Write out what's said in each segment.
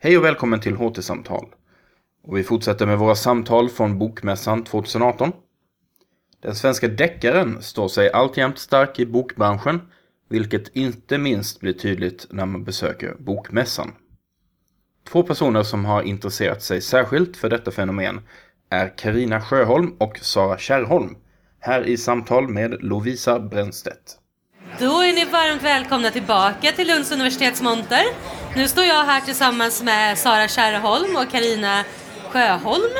Hej och välkommen till HT-samtal. Och vi fortsätter med våra samtal från Bokmässan 2018. Den svenska deckaren står sig alltjämt stark i bokbranschen, vilket inte minst blir tydligt när man besöker Bokmässan. Två personer som har intresserat sig särskilt för detta fenomen är Karina Sjöholm och Sara Kärrholm, här i samtal med Lovisa Brännstedt. Då är ni varmt välkomna tillbaka till Lunds universitets monter. Nu står jag här tillsammans med Sara Kärrholm och Karina Sjöholm.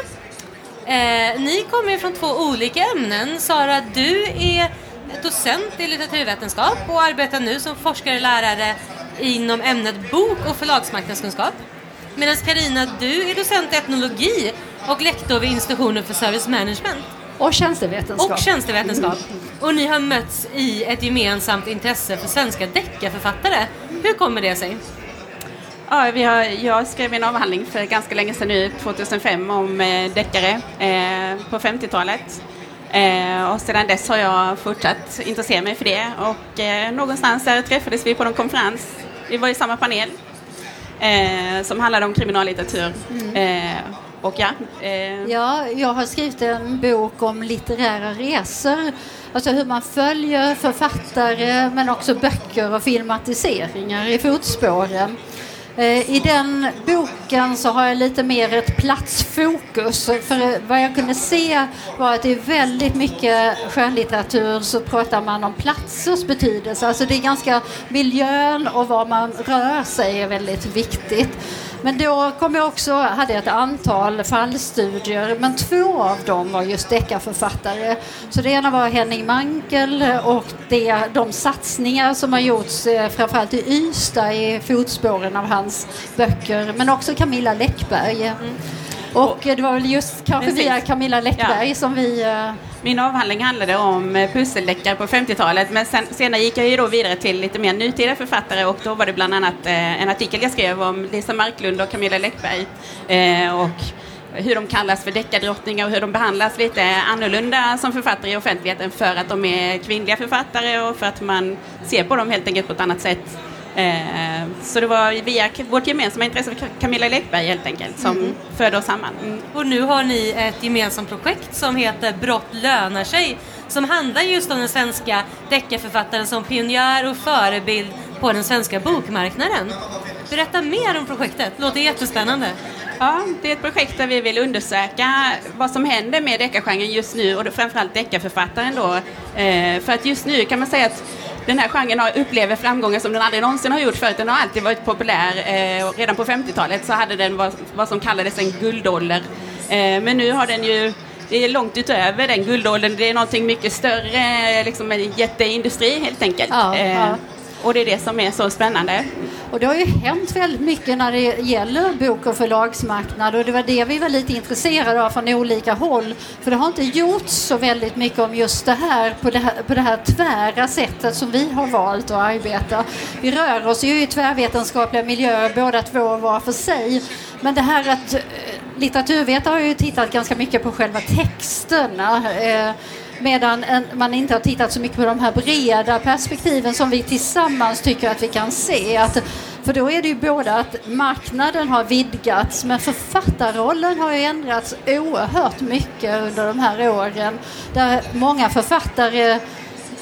Eh, ni kommer från två olika ämnen. Sara, du är docent i litteraturvetenskap och arbetar nu som forskare och lärare inom ämnet bok och förlagsmarknadskunskap. Medan Karina, du är docent i etnologi och lektor vid institutionen för service management. Och tjänstevetenskap. Och tjänstevetenskap. Och ni har mötts i ett gemensamt intresse för svenska deckarförfattare. Hur kommer det sig? Ja, vi har, jag skrev en avhandling för ganska länge sedan nu, 2005, om eh, deckare eh, på 50-talet. Eh, och sedan dess har jag fortsatt intressera mig för det och eh, någonstans där träffades vi på någon konferens. Vi var i samma panel eh, som handlade om kriminallitteratur. Mm. Eh, och ja, ja, jag har skrivit en bok om litterära resor. Alltså hur man följer författare men också böcker och filmatiseringar i fotspåren. Eh, I den boken så har jag lite mer ett platsfokus. För eh, vad jag kunde se var att det är väldigt mycket skönlitteratur så pratar man om platsers betydelse. Alltså det är ganska miljön och var man rör sig är väldigt viktigt. Men då kom jag också, hade ett antal fallstudier, men två av dem var just deckarförfattare. Så det ena var Henning Mankel och det, de satsningar som har gjorts eh, framförallt i Ystad i fotspåren av hans böcker, men också Camilla Läckberg. Mm. Och det var väl just kanske via Camilla Läckberg ja. som vi eh, min avhandling handlade om eh, pusseldeckare på 50-talet men sen, senare gick jag ju då vidare till lite mer nutida författare och då var det bland annat eh, en artikel jag skrev om Lisa Marklund och Camilla Läckberg eh, och hur de kallas för deckardrottningar och hur de behandlas lite annorlunda som författare i offentligheten för att de är kvinnliga författare och för att man ser på dem helt enkelt på ett annat sätt Eh, så det var via vårt gemensamma intresse för Camilla Läckberg helt enkelt som mm. förde oss samman. Mm. Och nu har ni ett gemensamt projekt som heter Brott lönar sig som handlar just om den svenska deckarförfattaren som pionjär och förebild på den svenska bokmarknaden. Berätta mer om projektet, det låter jättespännande. Ja, det är ett projekt där vi vill undersöka vad som händer med deckargenren just nu och framförallt deckarförfattaren då. Eh, för att just nu kan man säga att den här genren har, upplever framgångar som den aldrig någonsin har gjort förut. Den har alltid varit populär. Eh, redan på 50-talet så hade den vad, vad som kallades en guldålder. Eh, men nu har den ju det är långt utöver den guldåldern. Det är någonting mycket större, liksom en jätteindustri helt enkelt. Ja, eh, ja. Och det är det som är så spännande. Och det har ju hänt väldigt mycket när det gäller bok och förlagsmarknad och det var det vi var lite intresserade av från olika håll. För det har inte gjorts så väldigt mycket om just det här på det här, på det här tvära sättet som vi har valt att arbeta. Vi rör oss ju i tvärvetenskapliga miljöer båda två var för sig. Men det här att eh, litteraturvetare har ju tittat ganska mycket på själva texterna. Eh, Medan Medan man inte har tittat så mycket på de här breda perspektiven som vi tillsammans tycker att vi kan se. Att, för då är det ju både att marknaden har vidgats men författarrollen har ju ändrats oerhört mycket under de här åren. Där många författare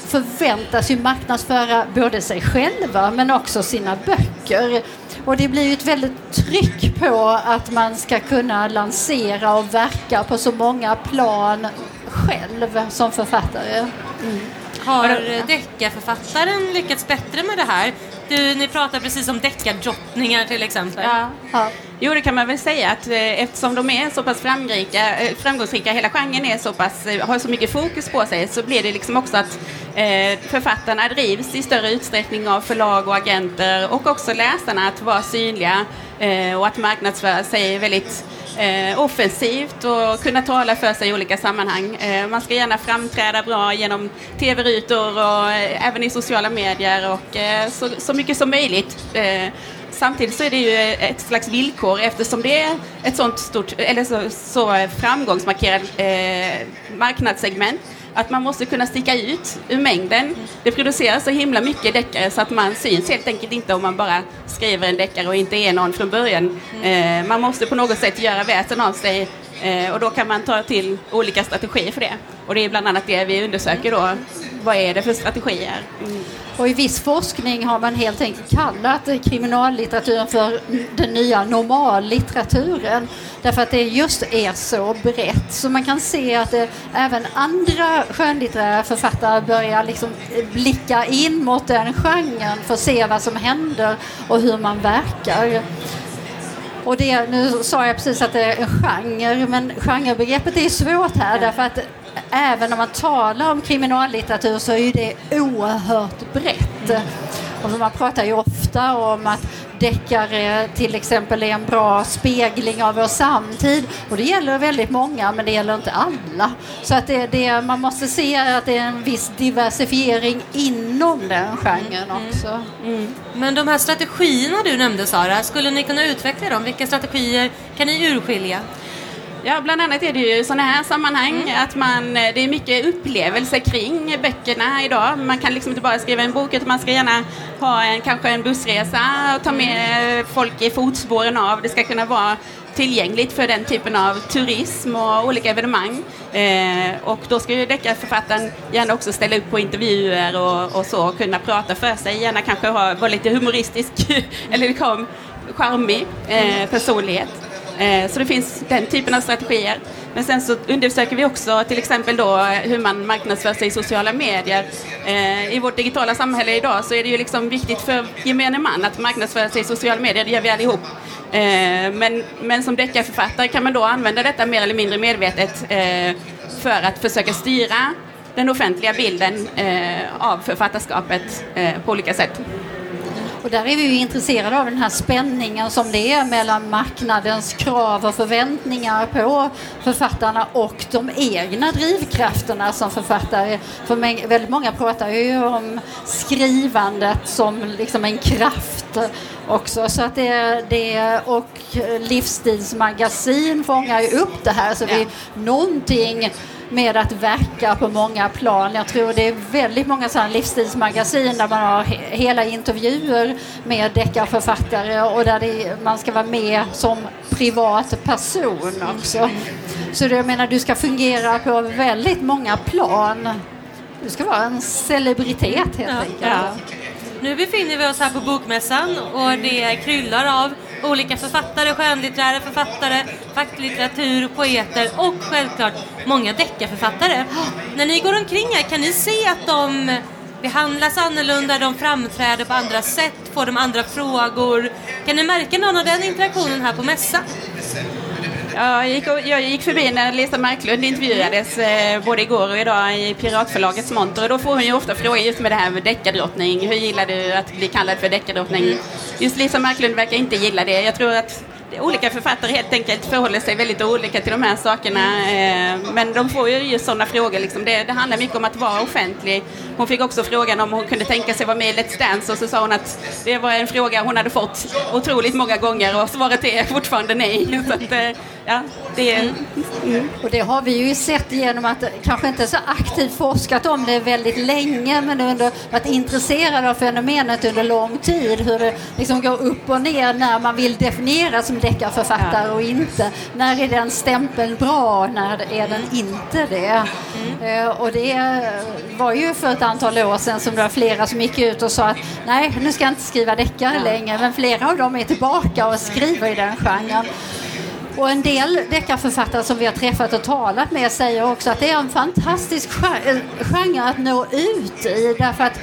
förväntas ju marknadsföra både sig själva men också sina böcker. Och det blir ju ett väldigt tryck på att man ska kunna lansera och verka på så många plan själv som författare. Mm. Har deckarförfattaren lyckats bättre med det här? Du, ni pratar precis om deckardrottningar till exempel. Ja. ja. Jo, det kan man väl säga att eh, eftersom de är så pass framgångsrika, eh, framgångsrika hela genren är så pass, eh, har så mycket fokus på sig så blir det liksom också att eh, författarna drivs i större utsträckning av förlag och agenter och också läsarna att vara synliga eh, och att marknadsföra sig väldigt eh, offensivt och kunna tala för sig i olika sammanhang. Eh, man ska gärna framträda bra genom tv-rutor och eh, även i sociala medier och eh, så, så, mycket som möjligt. Eh, samtidigt så är det ju ett slags villkor eftersom det är ett sånt stort, eller så, så framgångsmarkerat eh, marknadssegment att man måste kunna sticka ut ur mängden. Det produceras så himla mycket deckare så att man syns helt enkelt inte om man bara skriver en deckare och inte är någon från början. Eh, man måste på något sätt göra väsen av sig eh, och då kan man ta till olika strategier för det. Och det är bland annat det vi undersöker då. Vad är det för strategier? Mm. Och i viss forskning har man helt enkelt kallat kriminallitteraturen för den nya normallitteraturen. Därför att det just är så brett. Så man kan se att även andra skönlitterära författare börjar liksom blicka in mot den genren för att se vad som händer och hur man verkar. Och det, nu sa jag precis att det är en genre, men genrebegreppet är svårt här därför att även när man talar om kriminallitteratur så är det oerhört brett. Och man pratar ju ofta om att deckare till exempel är en bra spegling av vår samtid. Och det gäller väldigt många, men det gäller inte alla. Så att det, det, man måste se att det är en viss diversifiering inom den genren mm. också. Mm. Mm. Men de här strategierna du nämnde Sara, skulle ni kunna utveckla dem? Vilka strategier kan ni urskilja? Ja, bland annat är det ju sådana här sammanhang mm. att man, det är mycket upplevelser kring böckerna idag. Man kan liksom inte bara skriva en bok utan man ska gärna ha en, kanske en bussresa och ta med folk i fotspåren av. Det ska kunna vara tillgängligt för den typen av turism och olika evenemang. Eh, och då ska ju deckarförfattaren gärna också ställa upp på intervjuer och, och så, och kunna prata för sig, gärna kanske ha, vara lite humoristisk eller liksom charmig eh, personlighet. Eh, så det finns den typen av strategier. Men sen så undersöker vi också till exempel då eh, hur man marknadsför sig i sociala medier. Eh, I vårt digitala samhälle idag så är det ju liksom viktigt för gemene man att marknadsföra sig i sociala medier, det gör vi allihop. Men, men som deckarförfattare kan man då använda detta mer eller mindre medvetet för att försöka styra den offentliga bilden av författarskapet på olika sätt. Och där är vi ju intresserade av den här spänningen som det är mellan marknadens krav och förväntningar på författarna och de egna drivkrafterna som författare. För väldigt många pratar ju om skrivandet som liksom en kraft också. Så att det, det, och livsstilsmagasin fångar ju upp det här. Så det är någonting med att verka på många plan. Jag tror det är väldigt många sådana livsstilsmagasin där man har hela intervjuer med deckarförfattare och där det, man ska vara med som privat person också. Så det, jag menar, du ska fungera på väldigt många plan. Du ska vara en celebritet helt ja, enkelt. Ja. Nu befinner vi oss här på Bokmässan och det kryllar av olika författare, skönlitterära författare, facklitteratur, poeter och självklart många deckarförfattare. När ni går omkring här, kan ni se att de behandlas annorlunda, de framträder på andra sätt, får de andra frågor? Kan ni märka någon av den interaktionen här på mässan? Jag gick, jag gick förbi när Lisa Marklund intervjuades eh, både igår och idag i Piratförlagets monter och då får hon ju ofta frågor just med det här med deckardrottning. Hur gillar du att bli kallad för deckardrottning? Just Lisa Marklund verkar inte gilla det. Jag tror att olika författare helt enkelt förhåller sig väldigt olika till de här sakerna. Eh, men de får ju just sådana frågor. Liksom. Det, det handlar mycket om att vara offentlig. Hon fick också frågan om hon kunde tänka sig vara med i Let's Dance och så sa hon att det var en fråga hon hade fått otroligt många gånger och svaret är fortfarande nej. Så att, eh, ja, det är, mm. mm. Och det har vi ju sett genom att kanske inte så aktivt forskat om det väldigt länge men under, varit intresserade av fenomenet under lång tid. Hur det liksom går upp och ner när man vill definiera som deckarförfattare och inte. När är den stämpeln bra, när är den inte det? Mm. och det var ju för ett antal år sedan som det var flera som gick ut och sa att nej, nu ska jag inte skriva deckare ja. längre. Men flera av dem är tillbaka och skriver i den genren. Och en del deckarförfattare som vi har träffat och talat med säger också att det är en fantastisk genre att nå ut i därför att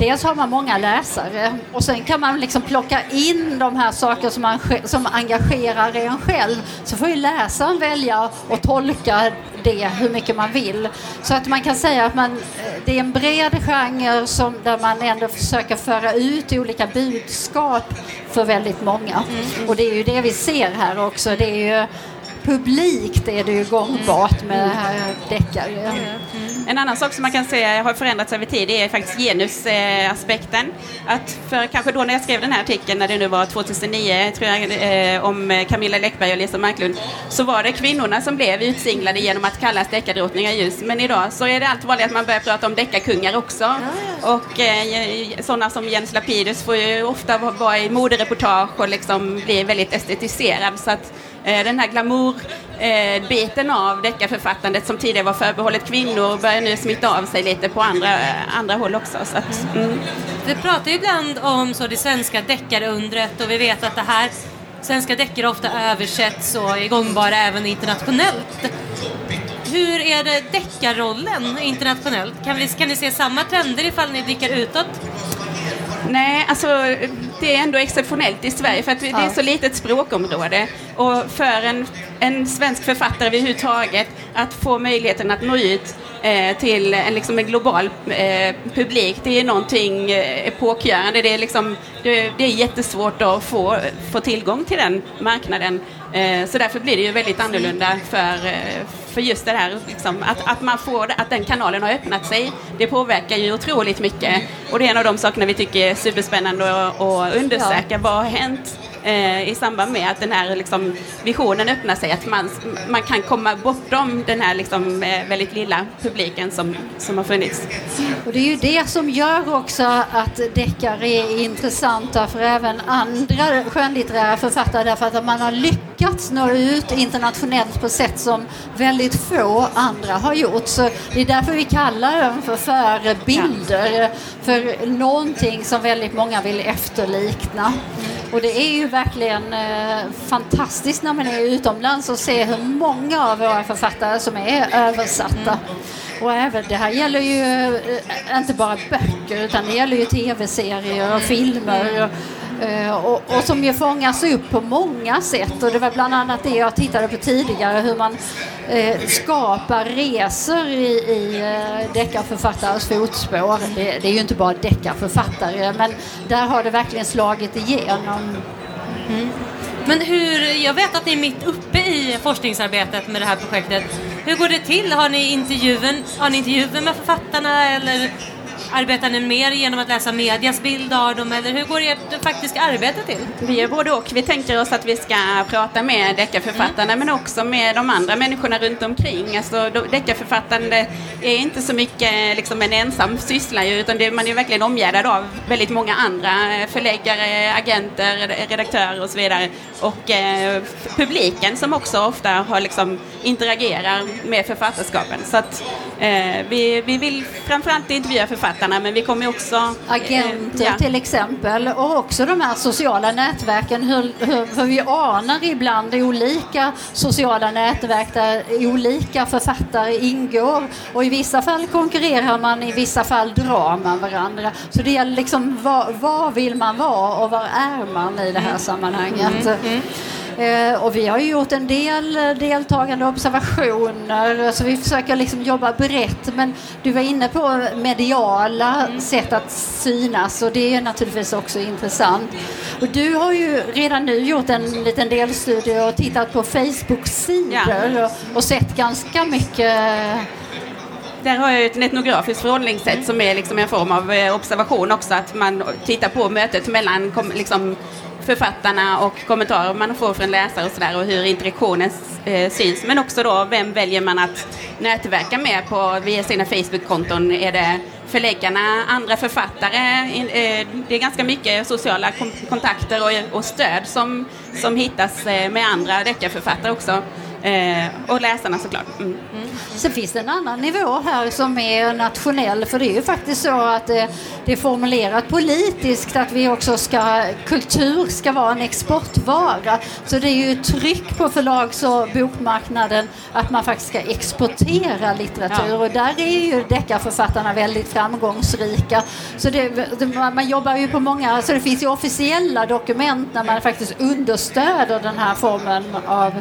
dels har man många läsare och sen kan man liksom plocka in de här sakerna som, som engagerar en själv. Så får ju läsaren välja och tolka det hur mycket man vill. Så att man kan säga att man, det är en bred genre som, där man ändå försöker föra ut olika budskap för väldigt många. Mm. Och det är ju det vi ser här också. Det är ju publikt är det ju gångbart med deckare. Mm. En annan sak som man kan säga har förändrats över tid är faktiskt genusaspekten. Att för kanske då när jag skrev den här artikeln, när det nu var 2009, tror jag, eh, om Camilla Läckberg och Lisa Marklund, så var det kvinnorna som blev utsinglade genom att kallas deckardrottningar just. Men idag så är det allt vanligare att man börjar prata om deckarkungar också. Och eh, sådana som Jens Lapidus får ju ofta vara i modereportage och liksom bli väldigt estetiserad. Så att den här glamourbiten eh, av deckarförfattandet som tidigare var förbehållet kvinnor börjar nu smitta av sig lite på andra, andra håll också. Så att, mm. Vi pratar ju ibland om så det svenska deckarundret och vi vet att det här svenska deckare ofta översätts och är gångbara även internationellt. Hur är det deckarrollen internationellt? Kan, vi, kan ni se samma trender ifall ni blickar utåt? Nej, alltså det är ändå exceptionellt i Sverige för att det är så litet språkområde. Och för en, en svensk författare överhuvudtaget att få möjligheten att nå ut eh, till en, liksom en global eh, publik, det är någonting eh, epokgörande. Det är, liksom, det, det, är jättesvårt att få, få tillgång till den marknaden. Eh, så därför blir det ju väldigt annorlunda för, eh, för just det här liksom, att, att, man får, att den kanalen har öppnat sig. Det påverkar ju otroligt mycket och det är en av de sakerna vi tycker är superspännande att, att undersöka. Ja. Vad har hänt eh, i samband med att den här liksom, visionen öppnar sig, att man, man kan komma bortom den här liksom, eh, väldigt lilla publiken som, som har funnits. Och det är ju det som gör också att deckare är intressanta för även andra skönlitterära författare därför att man har lyckats nå ut internationellt på sätt som väldigt få andra har gjort. Så det är därför vi kallar dem för förebilder för någonting som väldigt många vill efterlikna. Och det är ju verkligen eh, fantastiskt när man är utomlands och ser hur många av våra författare som är översatta. Och även, det här gäller ju eh, inte bara böcker utan det gäller ju tv-serier och filmer. Och, Eh, och, och, som ju fångas upp på många sätt och det var bland annat det jag tittade på tidigare hur man eh, skapar resor i, i eh, deckarförfattares fotspår. Det, det, är ju inte bara deckarförfattare men där har det verkligen slagit igenom. Mm. Men hur, jag vet att ni är mitt uppe i forskningsarbetet med det här projektet. Hur går det till? Har ni intervjuer, har ni intervjuer med författarna eller Arbetar ni mer genom att läsa medias bild av dem eller hur går ert faktiska arbete till? Vi gör både och. Vi tänker oss att vi ska prata med deckarförfattarna mm. men också med de andra människorna runt omkring. Alltså, deckarförfattande är inte så mycket liksom en ensam syssla utan det, man är verkligen omgärdad av väldigt många andra förläggare, agenter, redaktörer och så vidare. Och eh, publiken som också ofta har liksom, interagerar med författarskapen. Så att, eh, vi, vi vill framförallt intervjua författare medarbetarna men vi kommer också... Eh, Agenter ja. till exempel och också de här sociala nätverken. Hur, hur, för vi anar ibland olika sociala nätverk där olika författare ingår och i vissa fall konkurrerar man, i vissa fall drar man varandra. Så det gäller liksom var, var vill man vara och var är man i det här mm. sammanhanget. Mm. Mm. Eh, och vi har ju gjort en del eh, deltagande observationer så vi försöker liksom jobba brett. Men du var inne på mediala mm. sätt att synas och det är naturligtvis också intressant. Och du har ju redan nu gjort en liten delstudie och tittat på Facebook-sidor ja. och, och sett ganska mycket där har jag ett etnografiskt förhållningssätt som är liksom en form av eh, observation också, att man tittar på mötet mellan liksom, författarna och kommentarer man får från läsare och sådär och hur interaktionen eh, syns. Men också då vem väljer man att nätverka med på via sina Facebook-konton? Är det förläggarna, andra författare? Eh, det är ganska mycket sociala kontakter och, och stöd som, som hittas eh, med andra deckarförfattare också. Eh, och läsarna såklart. Mm. Mm. Sen finns det en annan nivå här som är nationell för det är ju faktiskt så att det, det är formulerat politiskt att vi också ska, kultur ska vara en exportvara. Så det är ju tryck på förlags och bokmarknaden att man faktiskt ska exportera litteratur ja. och där är ju deckarförfattarna väldigt framgångsrika. Så det, man jobbar ju på många, så det finns ju officiella dokument när man faktiskt understöder den här formen av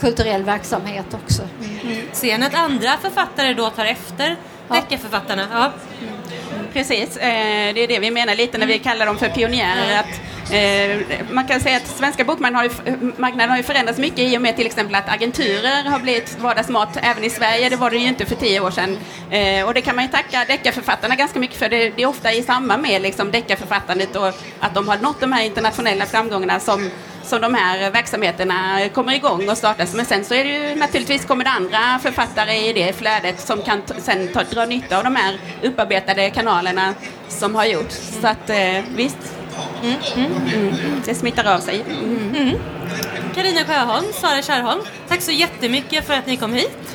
kulturell verksamhet också. Mm. Ser ni att andra författare då tar efter ja. deckarförfattarna? Ja. Mm. precis. Eh, det är det vi menar lite när vi kallar dem för pionjärer. Att, eh, man kan säga att svenska bokmarknaden har, ju, marknaden har ju förändrats mycket i och med till exempel att agenturer har blivit vardagsmat även i Sverige. Det var det ju inte för tio år sedan. Eh, och det kan man ju tacka deckarförfattarna ganska mycket för. Det, det är ofta i samband med liksom, deckarförfattandet och att de har nått de här internationella framgångarna som som de här verksamheterna kommer igång och startas. Men sen så är det ju naturligtvis kommer det andra författare i det flödet som kan sen ta, dra nytta av de här upparbetade kanalerna som har gjorts. Så att eh, visst, mm, mm, mm, det smittar av sig. Mm. Mm. Carina Sjöholm, Sara Kärrholm, tack så jättemycket för att ni kom hit.